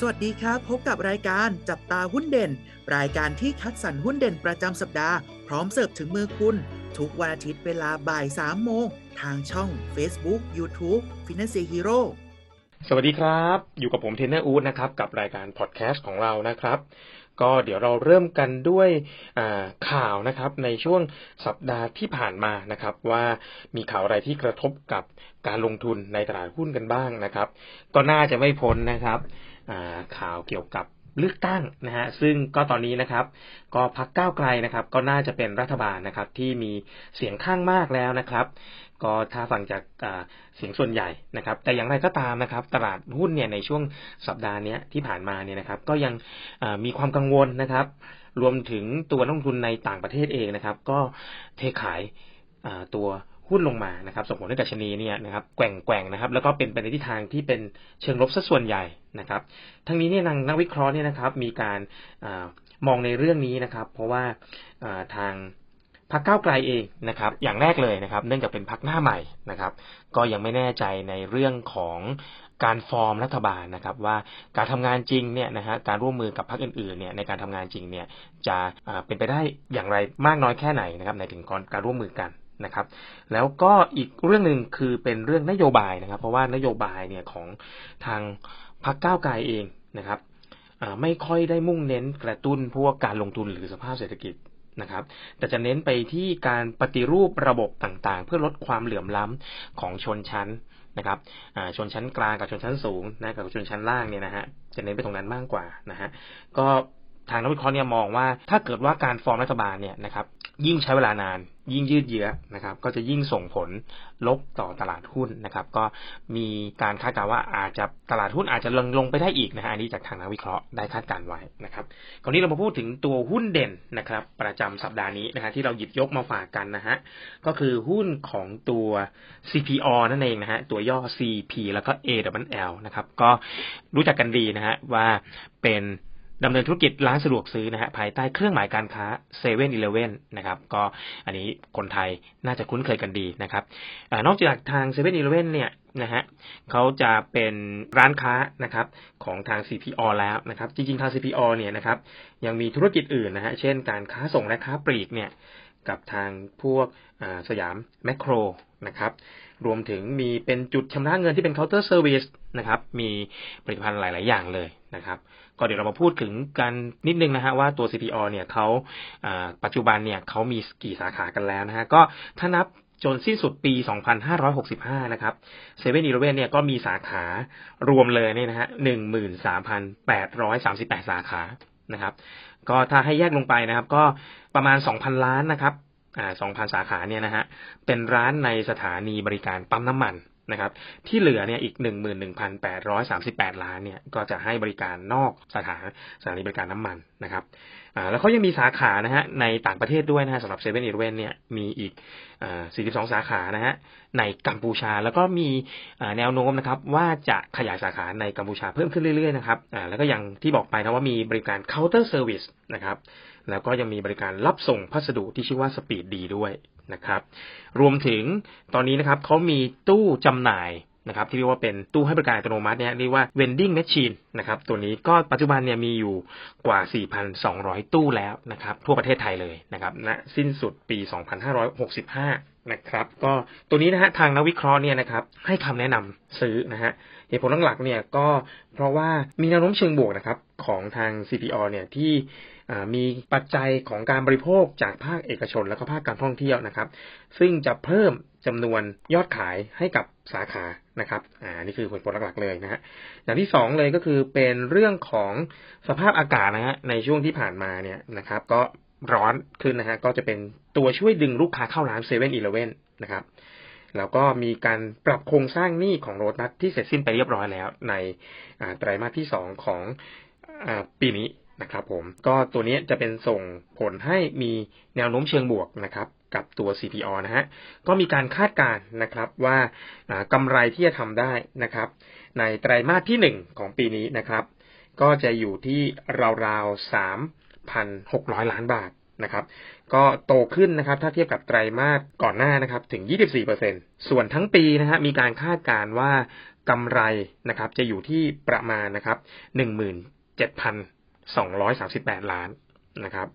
สวัสดีครับ พบกับรายการจับตาหุ้นเด่น รายการที่คัดสรรหุ้นเด่นประจำสัปดาห์ พร้อมเสิร์ฟถึงมือคุณ ทุกวันอาทิตย์เวลาบ่าย3โมง ทางช่อง Facebook YouTube Finance Hero สวัสดีครับ อยู่กับผมเทนเนอร์อู๊ดนะครับ กับรายการพอดแคสต์ของเรานะครับ ก็เดี๋ยวเราเริ่มกันด้วยข่าวนะครับในช่วงสัปดาห์ที่ผ่านมานะครับ ว่ามีข่าวอะไรที่กระทบกับการลงทุนในตลาดหุ้นกันบ้างนะครับ ก็น่าจะไม่พ้นนะครับ ข่าวเกี่ยวกับเลือกตั้งนะฮะซึ่งก็ตอนนี้นะครับ ก็พักก้าวไกลนะครับ ก็น่าจะเป็นรัฐบาลนะครับ ที่มีเสียงข้างมากแล้วนะครับ ก็ถ้าฟังจากเสียงส่วนใหญ่นะครับ แต่อย่างไรก็ตามนะครับ ตลาดหุ้นเนี่ยในช่วงสัปดาห์นี้ที่ผ่านมาเนี่ยนะครับ ก็ยังมีความกังวลนะครับ รวมถึงตัวนักลงทุนในต่างประเทศเองนะครับ ก็เทขายตัว หุ้นลงมานะครับส่งผลให้ดัชนีเนี่ยนะครับแกว่งแกว่งนะครับ แล้วก็เป็นไปในทิศทางที่เป็นเชิงลบซะส่วนใหญ่นะครับ ทั้งนี้เนี่ยนักวิเคราะห์เนี่ยนะครับ มีการอมองในเรื่องนี้นะครับ เพราะว่าทางพรรคก้าวไกลเองนะครับ อย่างแรกเลยนะครับ เนื่องจากเป็นพรรคหน้าใหม่นะครับ ก็ยังไม่แน่ใจในเรื่องของการฟอร์มรัฐบาลนะครับ ว่าการทำงานจริงเนี่ยนะฮะการร่วมมือกับพรรคอื่นๆเนี่ยในการทำงานจริงเนี่ยจะเป็นไปได้อย่างไรมากน้อยแค่ไหนนะครับ ในถึงการร่วมมือกัน นะครับ แล้วก็อีกเรื่องหนึ่งคือเป็นเรื่องนโยบายนะครับ เพราะว่านโยบายเนี่ยของทางพรรคก้าวไกลเองนะครับไม่ค่อยได้มุ่งเน้นกระตุ้นพวกการลงทุนหรือสภาพเศรษฐกิจนะครับ แต่จะเน้นไปที่การปฏิรูประบบต่างๆ เพื่อลดความเหลื่อมล้ำของชนชั้นนะครับชนชั้นกลางกับชนชั้นสูงนะกับชนชั้นล่างเนี่ยนะฮะจะเน้นไปตรงนั้นมากกว่านะฮะก็ทางนักวิเคราะห์เนี่ยมองว่าถ้าเกิดว่าการฟอร์มรัฐบาลเนี่ยนะครับยิ่งใช้เวลานาน ยิ่งยืดเยื้อนะครับ ก็จะยิ่งส่งผลลบต่อตลาดหุ้นนะครับ ก็มีการคาดการณ์ว่าอาจจะตลาดหุ้นอาจจะลงลงไปได้อีกนะฮะอันนี้จากทางนักวิเคราะห์ได้คาดการณ์ไว้นะครับคราวนี้เรามาพูดถึงตัวหุ้นเด่นนะครับ ประจำสัปดาห์นี้นะฮะที่เราหยิบยกมาฝากกันนะฮะก็คือหุ้นของตัว CPO นั่นเองนะฮะตัวย่อ CP แล้วก็ AWL นะครับ ก็รู้จักกันดีนะฮะว่าเป็น ดำเนินธุรกิจร้านสะดวกซื้อนะฮะภายใต้เครื่องหมายการค้าเซเว่นอีเลเว่นนะครับ ก็อันนี้คนไทยน่าจะคุ้นเคยกันดีนะครับอนอกจากทางเซเว่นอีเลเว่นเนี่ยนะฮะเขาจะเป็นร้านค้านะครับของทาง CPO แล้วนะครับ จริงๆ ทาง CPO เนี่ยนะครับ ยังมีธุรกิจอื่นนะฮะเช่นการค้าส่งและค้าปลีกเนี่ยกับทางพวกสยามแมคโคร นะครับ รวมถึงมีเป็นจุดชำระเงินที่เป็นเคาน์เตอร์เซอร์วิสนะครับ มีผลิตภัณฑ์หลาย ๆ อย่างเลยนะครับ ก็เดี๋ยวเรามาพูดถึงกันนิดนึงนะฮะว่าตัว CPALL เนี่ยเขาปัจจุบันเนี่ยเขามีกี่สาขากันแล้วนะฮะ ก็ถ้านับจนสิ้นสุดปี 2565 นะครับเซเว่นอีเลเว่นเนี่ยก็มีสาขารวมเลยเนี่ยนะฮะ 13,838 สาขา นะครับ ก็ถ้าให้แยกลงไปนะครับ ก็ประมาณ 2,000 ล้านนะครับ สองพันสาขาเนี่ยนะฮะ เป็นร้านในสถานีบริการปั๊มน้ำมันนะครับ ที่เหลือเนี่ยอีกหนึ่งหมื่นหนึ่งพันแปดร้อยสามสิบแปดร้านเนี่ย ก็จะให้บริการนอกสถานสถานีบริการน้ำมันนะครับแล้วเขายังมีสาขานะฮะในต่างประเทศด้วยนะฮะสำหรับเซเว่นอีเวนเนี่ยมีอีกอ่าสี่สิบสองสาขานะฮะในกัมพูชาแล้วก็มีแนวโน้มนะครับ ว่าจะขยายสาขาในกัมพูชาเพิ่มขึ้นเรื่อยๆนะครับแล้วก็อย่างที่บอกไปนะว่ามีบริการ Counter Serviceนะครับ แล้วก็ยังมีบริการรับส่งพัสดุที่ชื่อว่าสปีดดีด้วยนะครับ รวมถึงตอนนี้นะครับเขามีตู้จำหน่ายนะครับที่เรียกว่าเป็นตู้ให้บริการอัตโนมัติเนี่ยเรียกว่า vending machine นะครับตัวนี้ก็ปัจจุบันเนี่ยมีอยู่กว่า 4,200 ตู้แล้วนะครับทั่วประเทศไทยเลยนะครับณนะสิ้นสุดปี 2565 นะครับก็ตัวนี้นะฮะทางนักวิเคราะห์เนี่ยนะครับให้คำแนะนำซื้อนะฮะเหตุผลหลักๆเนี่ยก็เพราะว่ามีแนวโน้มเชิงบวกนะครับของทาง CPO เนี่ยที่ มีปัจจัยของการบริโภคจากภาคเอกชน และก็ภาคการท่องเที่ยวนะครับ ซึ่งจะเพิ่มจำนวนยอดขายให้กับสาขานะครับ อ่า นี่คือผลผลหลักๆเลยนะฮะ อย่างที่สองเลยก็คือเป็นเรื่องของสภาพอากาศนะฮะ ในช่วงที่ผ่านมาเนี่ยนะครับ ก็ร้อนขึ้นนะฮะ ก็จะเป็นตัวช่วยดึงลูกค้าเข้าร้านเซเว่นอีเลเว่นนะครับ แล้วก็มีการปรับโครงสร้างหนี้ของโรตัสที่เสร็จสิ้นไปเรียบร้อยแล้ว ในไตรมาสที่สองของอปีนี้ นะครับผมก็ตัวนี้จะเป็นส่งผลให้มีแนวโน้มเชิงบวกนะครับกับตัว CPO นะฮะก็มีการคาดการณ์นะครับว่ากำไรที่จะทำได้นะครับ ในไตรมาสที่หนึ่งของปีนี้นะครับ ก็จะอยู่ที่ราวๆสามพันหกร้อยล้านบาทนะครับ ก็โตขึ้นนะครับ ถ้าเทียบกับไตรมาสก่อนหน้านะครับ ถึง 24%ส่วนทั้งปีนะฮะมีการคาดการณ์ว่ากำไรนะครับ จะอยู่ที่ประมาณนะครับ 238 ล้านนะครับ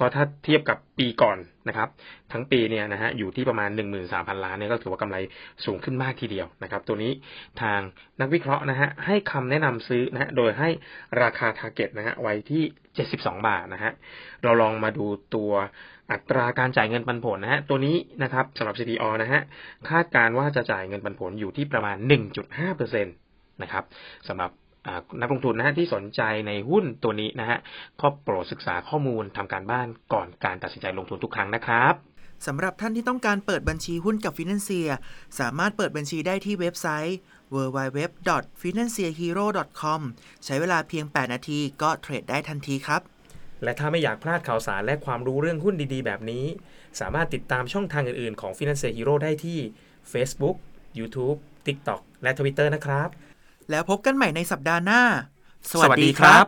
ก็ถ้าเทียบกับปีก่อนนะครับ ทั้งปีเนี่ยนะฮะอยู่ที่ประมาณ 13,000 ล้านเนี่ยก็ถือว่ากำไรสูงขึ้นมากทีเดียวนะครับ ตัวนี้ทางนักวิเคราะห์นะฮะให้คำแนะนำซื้อนะฮะโดยให้ราคาทาร์เก็ตนะฮะไว้ที่ 72 บาทนะฮะเราลองมาดูตัวอัตราการจ่ายเงินปันผลนะฮะตัวนี้นะครับสำหรับ CPO นะฮะคาดการว่าจะจ่ายเงินปันผลอยู่ที่ประมาณ 1.5%นะครับสำหรับ นักลงทุนนะฮะที่สนใจในหุ้นตัวนี้นะฮะก็โปรดศึกษาข้อมูลทำการบ้านก่อนการตัดสินใจลงทุนทุกครั้งนะครับสำหรับท่านที่ต้องการเปิดบัญชีหุ้นกับฟินแลนเซียสามารถเปิดบัญชีได้ที่เว็บไซต์ www.financehero.com ใช้เวลาเพียง 8 นาทีก็เทรดได้ทันทีครับ และถ้าไม่อยากพลาดข่าวสารและความรู้เรื่องหุ้นดีๆ แบบนี้ สามารถติดตามช่องทางอื่นๆของ Finance Hero ได้ที่ Facebook, YouTube, TikTok และ Twitter นะครับ แล้วพบกันใหม่ในสัปดาห์หน้า สวัสดีครับ